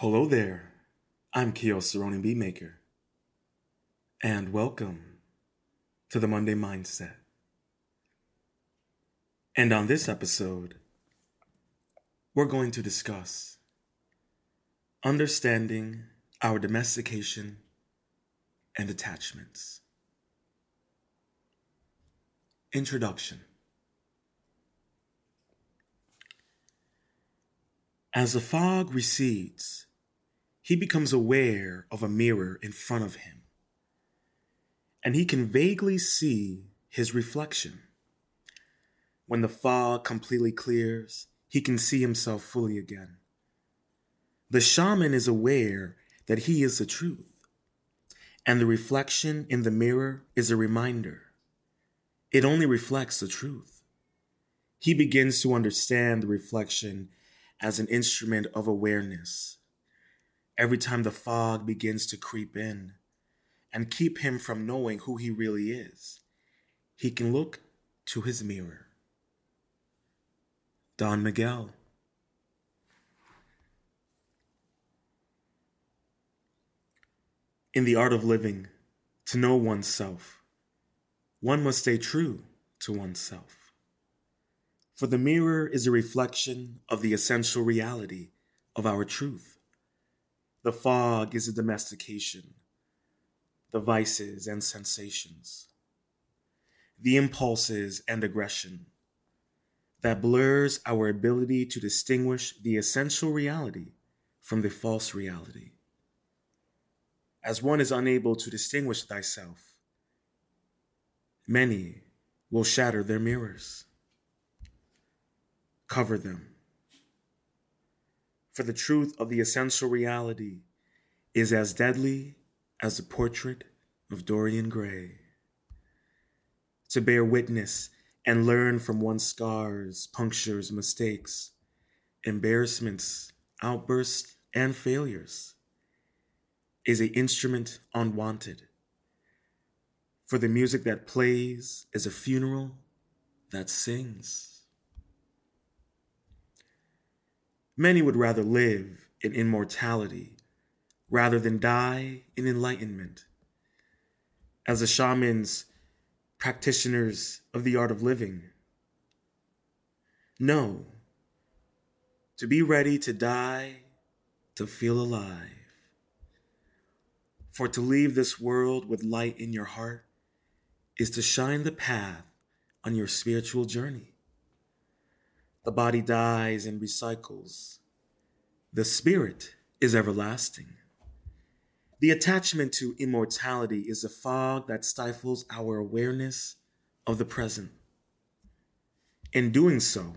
Hello there. I'm Koios Ronin Beatmaker. And welcome to the Monday Mindset. And on this episode, we're going to discuss understanding our domestication and attachments. Introduction As the fog recedes, he becomes aware of a mirror in front of him, and he can vaguely see his reflection. When the fog completely clears, he can see himself fully again. The shaman is aware that he is the truth, and the reflection in the mirror is a reminder. It only reflects the truth. He begins to understand the reflection as an instrument of awareness. Every time the fog begins to creep in and keep him from knowing who he really is, he can look to his mirror. Don Miguel. In the art of living, to know oneself, one must stay true to oneself. For the mirror is a reflection of the essential reality of our truth. The fog is a domestication, the vices and sensations, the impulses and aggression that blurs our ability to distinguish the essential reality from the false reality. As one is unable to distinguish thyself, many will shatter their mirrors, cover them. For the truth of the essential reality is as deadly as the portrait of Dorian Gray. To bear witness and learn from one's scars, punctures, mistakes, embarrassments, outbursts, and failures is an instrument unwanted. For the music that plays is a funeral that sings. Many would rather live in immortality rather than die in enlightenment. As the shamans practitioners of the art of living. No, to be ready to die, to feel alive. For to leave this world with light in your heart is to shine the path on your spiritual journey. The body dies and recycles, the spirit is everlasting. The attachment to immortality is a fog that stifles our awareness of the present. In doing so,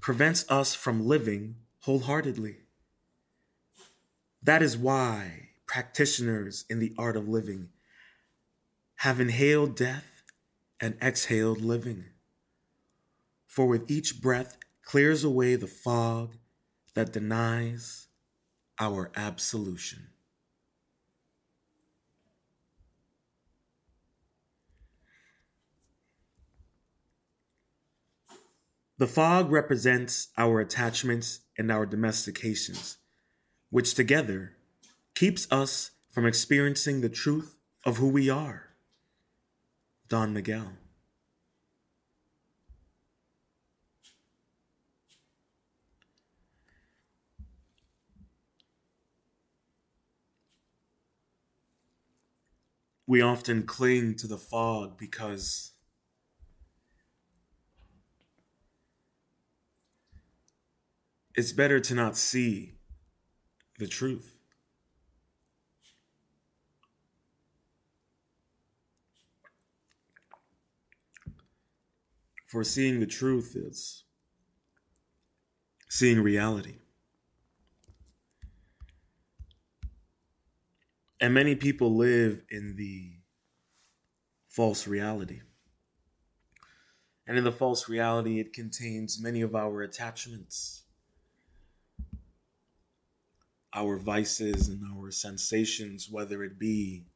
prevents us from living wholeheartedly. That is why practitioners in the art of living have inhaled death and exhaled living. For with each breath clears away the fog that denies our absolution. The fog represents our attachments and our domestications, which together keeps us from experiencing the truth of who we are. Don Miguel. We often cling to the fog because it's better to not see the truth. For seeing the truth is seeing reality. And many people live in the false reality. And in the false reality, it contains many of our attachments our vices and our sensations, whether it be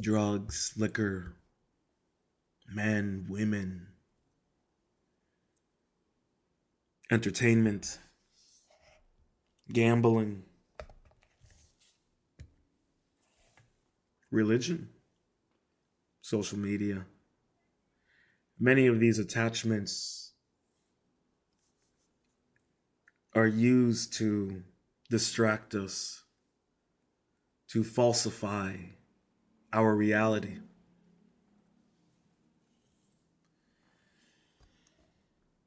drugs, liquor, men, women, entertainment, gambling, religion, social media. Many of these attachments are used to distract us, to falsify our reality.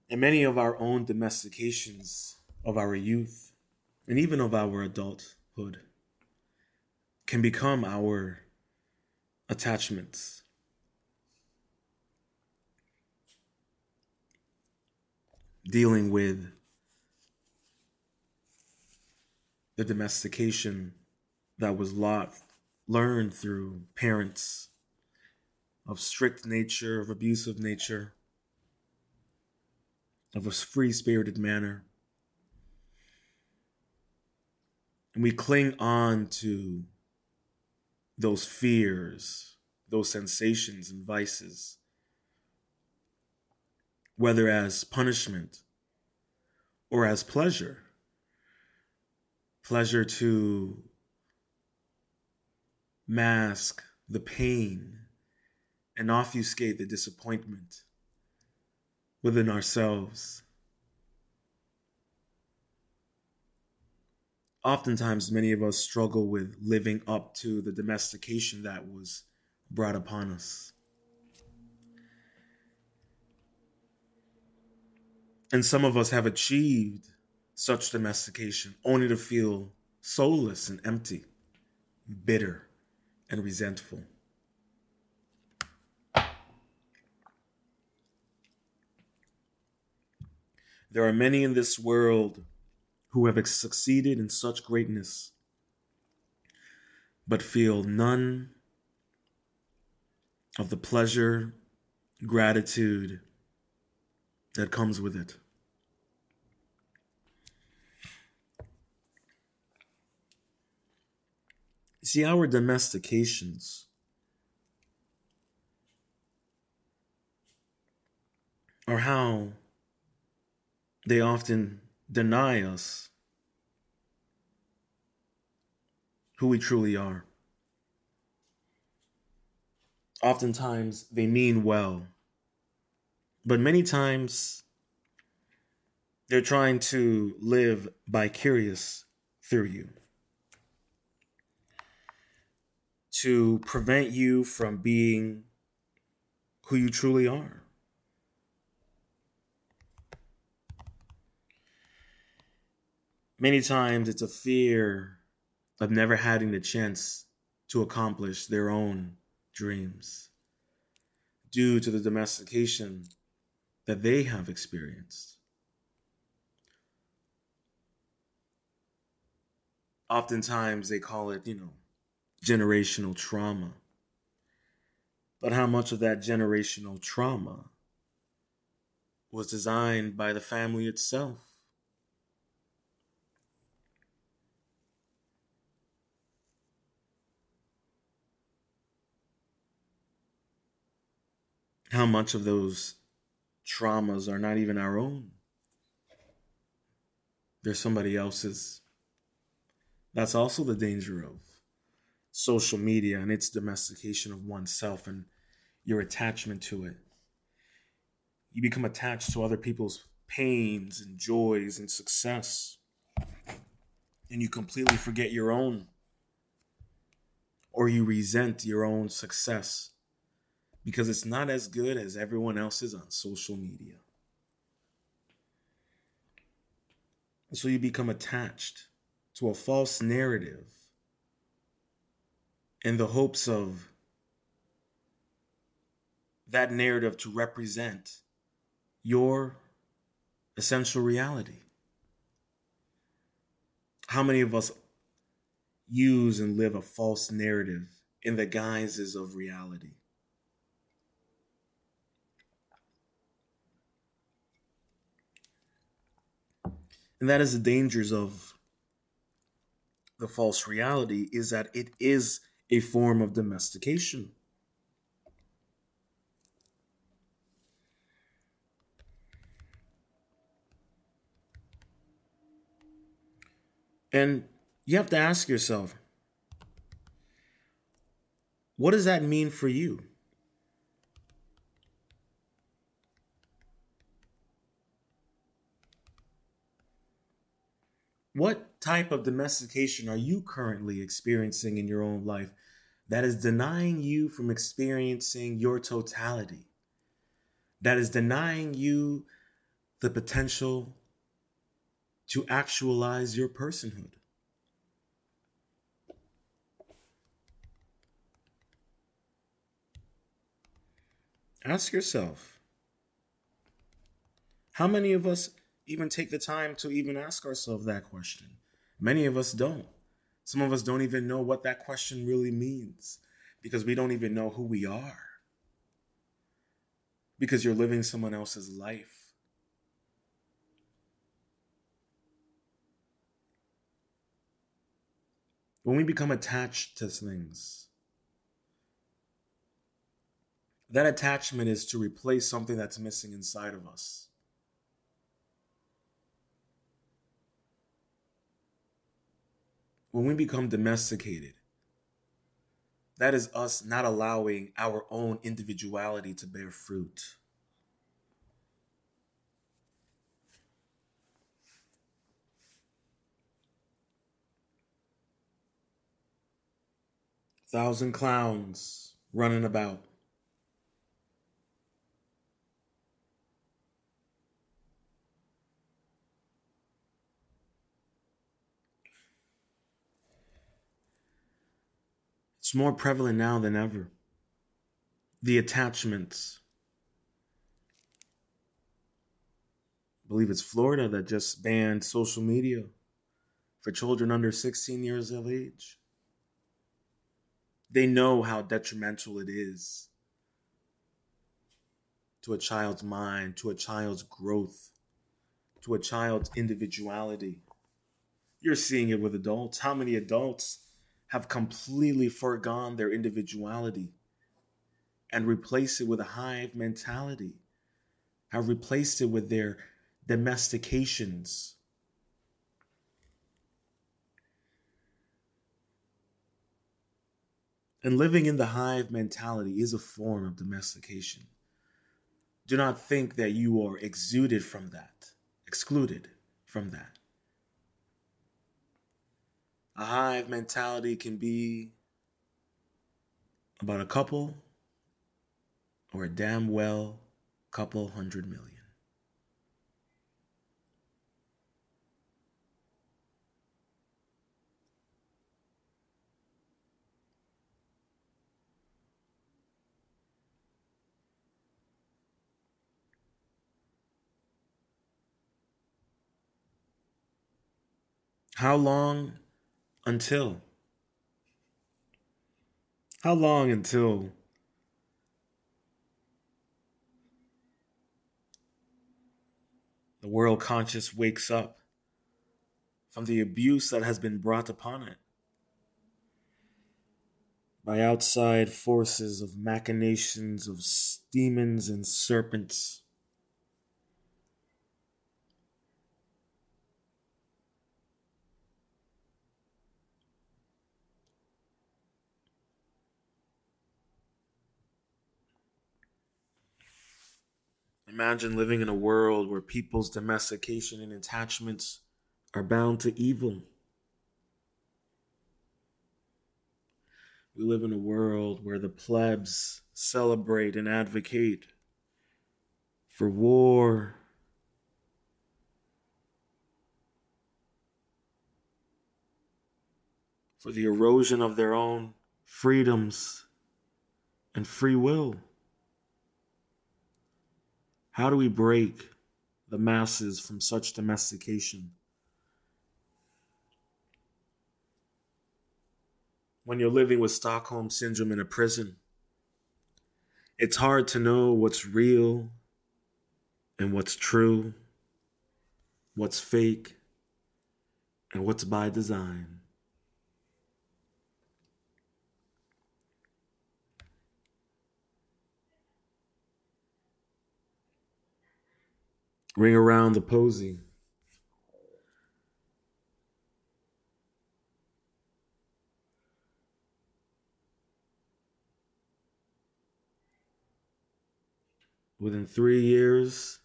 And many of our own domestications of our youth and even of our adulthood can become our attachments. Dealing with the domestication that was lot, learned through parents of strict nature, of abusive nature, of a free spirited manner. And we cling on to those fears, those sensations and vices, whether as punishment or as pleasure. Pleasure to mask the pain and obfuscate the disappointment within ourselves. Oftentimes many of us struggle with living up to the domestication that was brought upon us. And some of us have achieved such domestication only to feel soulless and empty, bitter and resentful. There are many in this world who have succeeded in such greatness, but feel none of the pleasure, gratitude that comes with it. See, our domestications are how they often deny us who we truly are. Oftentimes, they mean well, but many times they're trying to live vicarious through you to prevent you from being who you truly are. Many times it's a fear of never having the chance to accomplish their own dreams due to the domestication that they have experienced. Oftentimes they call it, you know, generational trauma. But how much of that generational trauma was designed by the family itself? How much of those traumas are not even our own. They're somebody else's. That's also the danger of social media and its domestication of oneself and your attachment to it. You become attached to other people's pains and joys and success, and you completely forget your own, or you resent your own success because it's not as good as everyone else's on social media. so you become attached to a false narrative in the hopes of that narrative to represent your essential reality. How many of us use and live a false narrative in the guises of reality? And that is the dangers of the false reality is that it is a form of domestication. And you have to ask yourself, what does that mean for you? What type of domestication are you currently experiencing in your own life that is denying you from experiencing your totality? That is denying you the potential to actualize your personhood? Ask yourself how many of us even take the time to even ask ourselves that question. Many of us don't. Some of us don't even know what that question really means because we don't even know who we are. Because you're living someone else's life. When we become attached to things, that attachment is to replace something that's missing inside of us. When we become domesticated, that is us not allowing our own individuality to bear fruit. Thousand clowns running about. It's more prevalent now than ever. The attachments. I believe it's Florida that just banned social media for children under 16 years of age. They know how detrimental it is to a child's mind, to a child's growth, to a child's individuality. You're seeing it with adults. How many adults have completely foregone their individuality and replaced it with a hive mentality, have replaced it with their domestications. And living in the hive mentality is a form of domestication. Do not think that you are exuded from that, excluded from that. A hive mentality can be about a couple or a damn well couple hundred million. How long until? How long until the world conscious wakes up from the abuse that has been brought upon it by outside forces of machinations of demons and serpents? Imagine living in a world where people's domestication and attachments are bound to evil. We live in a world where the plebs celebrate and advocate for war, for the erosion of their own freedoms and free will. How do we break the masses from such domestication? When you're living with Stockholm Syndrome in a prison, it's hard to know what's real and what's true, what's fake, and what's by design. Ring around the posy. Within three years,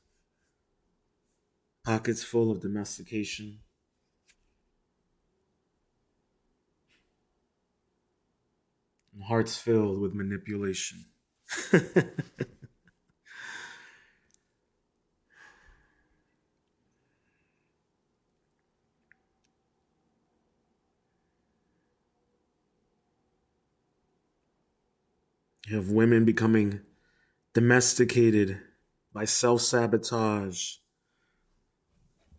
pockets full of domestication. hearts filled with manipulation. You have women becoming domesticated by self sabotage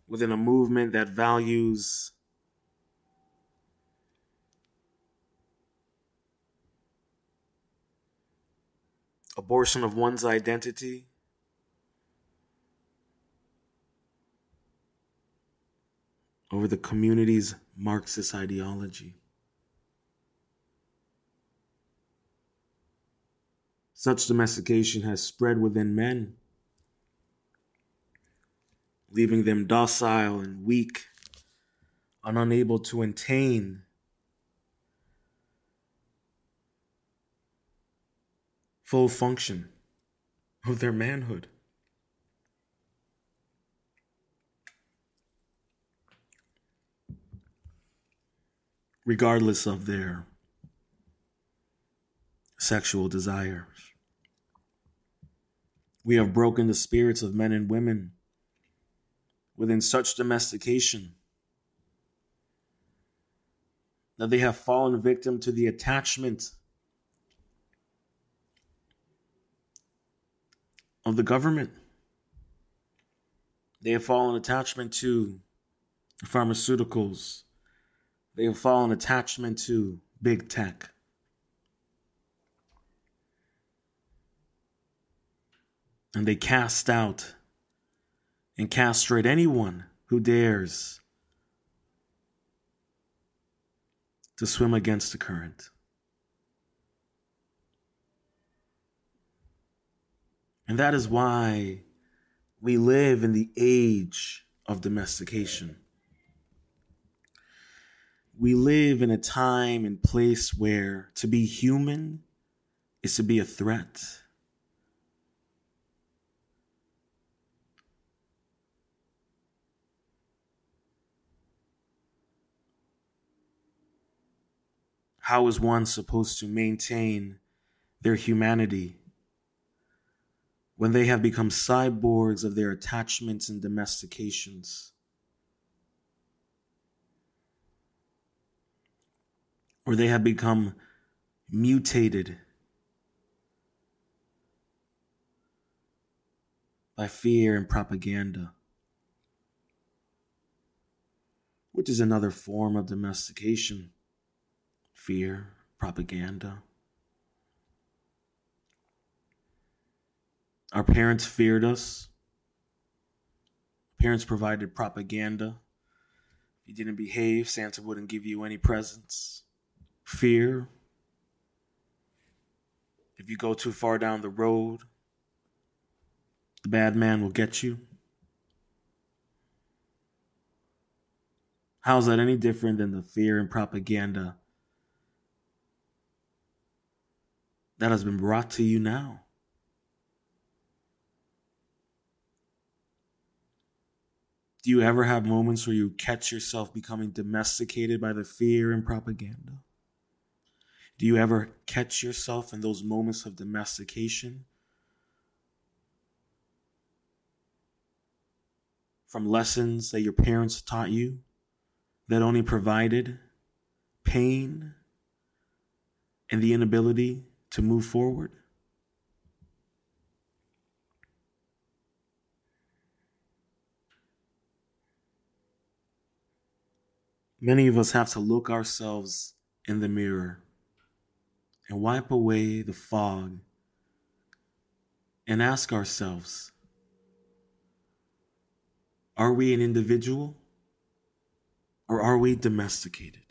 within a movement that values abortion of one's identity. Over the community's Marxist ideology. Such domestication has spread within men, leaving them docile and weak and unable to attain full function of their manhood. Regardless of their sexual desires. We have broken the spirits of men and women within such domestication that they have fallen victim to the attachment of the government. They have fallen attachment to pharmaceuticals. They have fallen attachment to big tech. And they cast out and castrate anyone who dares to swim against the current. And that is why we live in the age of domestication. We live in a time and place where to be human is to be a threat. How is one supposed to maintain their humanity when they have become cyborgs of their attachments and domestications? Or they have become mutated by fear and propaganda, which is another form of domestication fear, propaganda. Our parents feared us. Parents provided propaganda. If you didn't behave, Santa wouldn't give you any presents. Fear. If you go too far down the road, the bad man will get you. How's that any different than the fear and propaganda that has been brought to you now. Do you ever have moments where you catch yourself becoming domesticated by the fear and propaganda? Do you ever catch yourself in those moments of domestication? From lessons that your parents taught you that only provided pain and the inability to move forward? Many of us have to look ourselves in the mirror and wipe away the fog and ask ourselves Are we an individual or are we domesticated?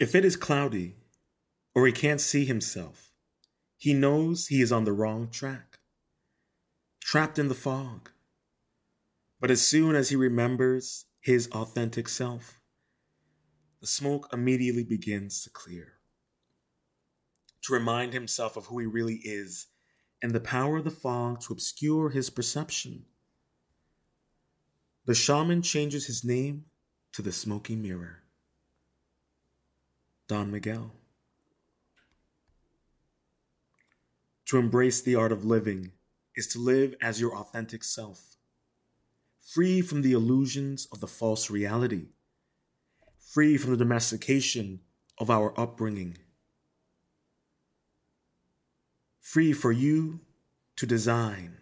If it is cloudy, or he can't see himself, he knows he is on the wrong track, trapped in the fog. But as soon as he remembers his authentic self, the smoke immediately begins to clear. To remind himself of who he really is and the power of the fog to obscure his perception, the shaman changes his name to the smoky mirror. Don Miguel. To embrace the art of living is to live as your authentic self, free from the illusions of the false reality, free from the domestication of our upbringing, free for you to design,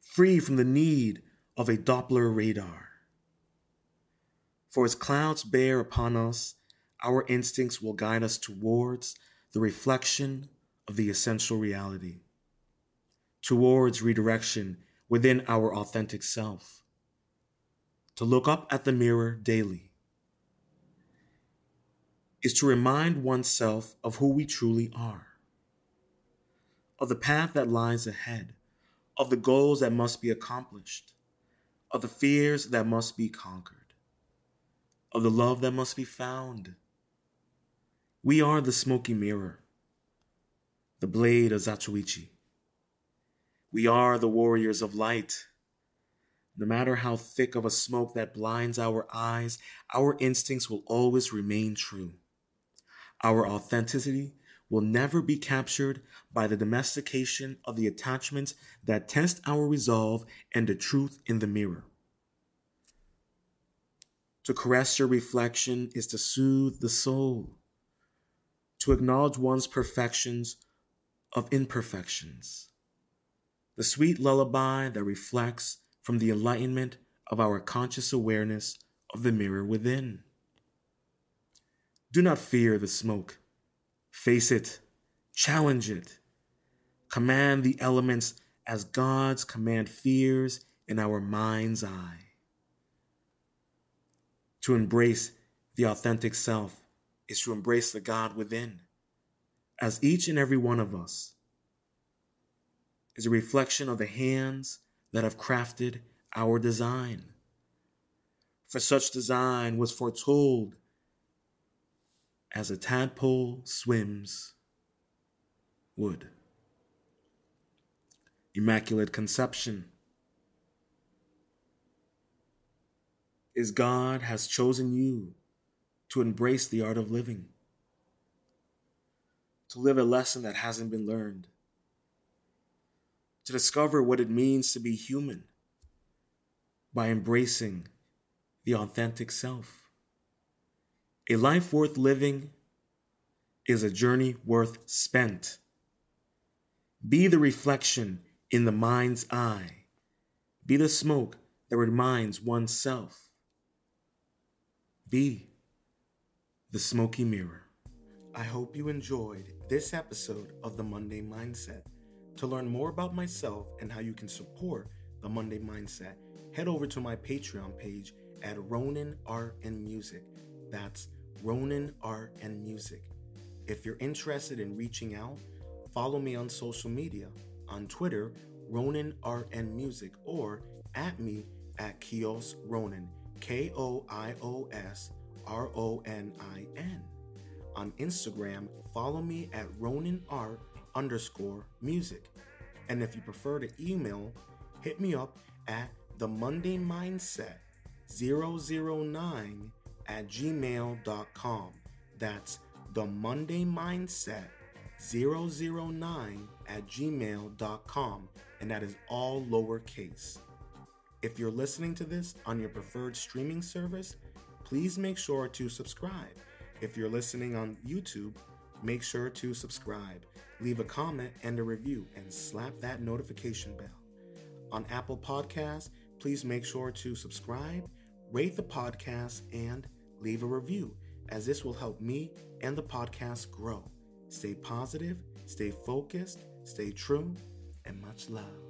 free from the need of a Doppler radar. For as clouds bear upon us, our instincts will guide us towards the reflection of the essential reality, towards redirection within our authentic self. To look up at the mirror daily is to remind oneself of who we truly are, of the path that lies ahead, of the goals that must be accomplished, of the fears that must be conquered, of the love that must be found. We are the smoky mirror the blade of Zatoichi. We are the warriors of light. No matter how thick of a smoke that blinds our eyes, our instincts will always remain true. Our authenticity will never be captured by the domestication of the attachments that test our resolve and the truth in the mirror. To caress your reflection is to soothe the soul. To acknowledge one's perfections of imperfections, the sweet lullaby that reflects from the enlightenment of our conscious awareness of the mirror within. Do not fear the smoke. Face it, challenge it. Command the elements as God's command fears in our mind's eye. To embrace the authentic self is to embrace the God within as each and every one of us is a reflection of the hands that have crafted our design. For such design was foretold as a tadpole swims wood. Immaculate Conception is God has chosen you to embrace the art of living to live a lesson that hasn't been learned, to discover what it means to be human by embracing the authentic self. A life worth living is a journey worth spent. Be the reflection in the mind's eye. Be the smoke that reminds oneself. Be the smoky mirror. I hope you enjoyed this episode of the Monday Mindset. To learn more about myself and how you can support the Monday Mindset, head over to my Patreon page at Ronin Art and Music. That's Ronin Art and Music. If you're interested in reaching out, follow me on social media on Twitter, Ronin Art and Music, or at me at Koios Ronin, K O I O S R O N I N. On Instagram, follow me at RoninArt underscore music. And if you prefer to email, hit me up at the Monday Mindset 009 at gmail.com. That's the Monday Mindset 009 at gmail.com. And that is all lowercase. If you're listening to this on your preferred streaming service, please make sure to subscribe if you're listening on YouTube, make sure to subscribe, leave a comment and a review, and slap that notification bell. On Apple Podcasts, please make sure to subscribe, rate the podcast, and leave a review, as this will help me and the podcast grow. Stay positive, stay focused, stay true, and much love.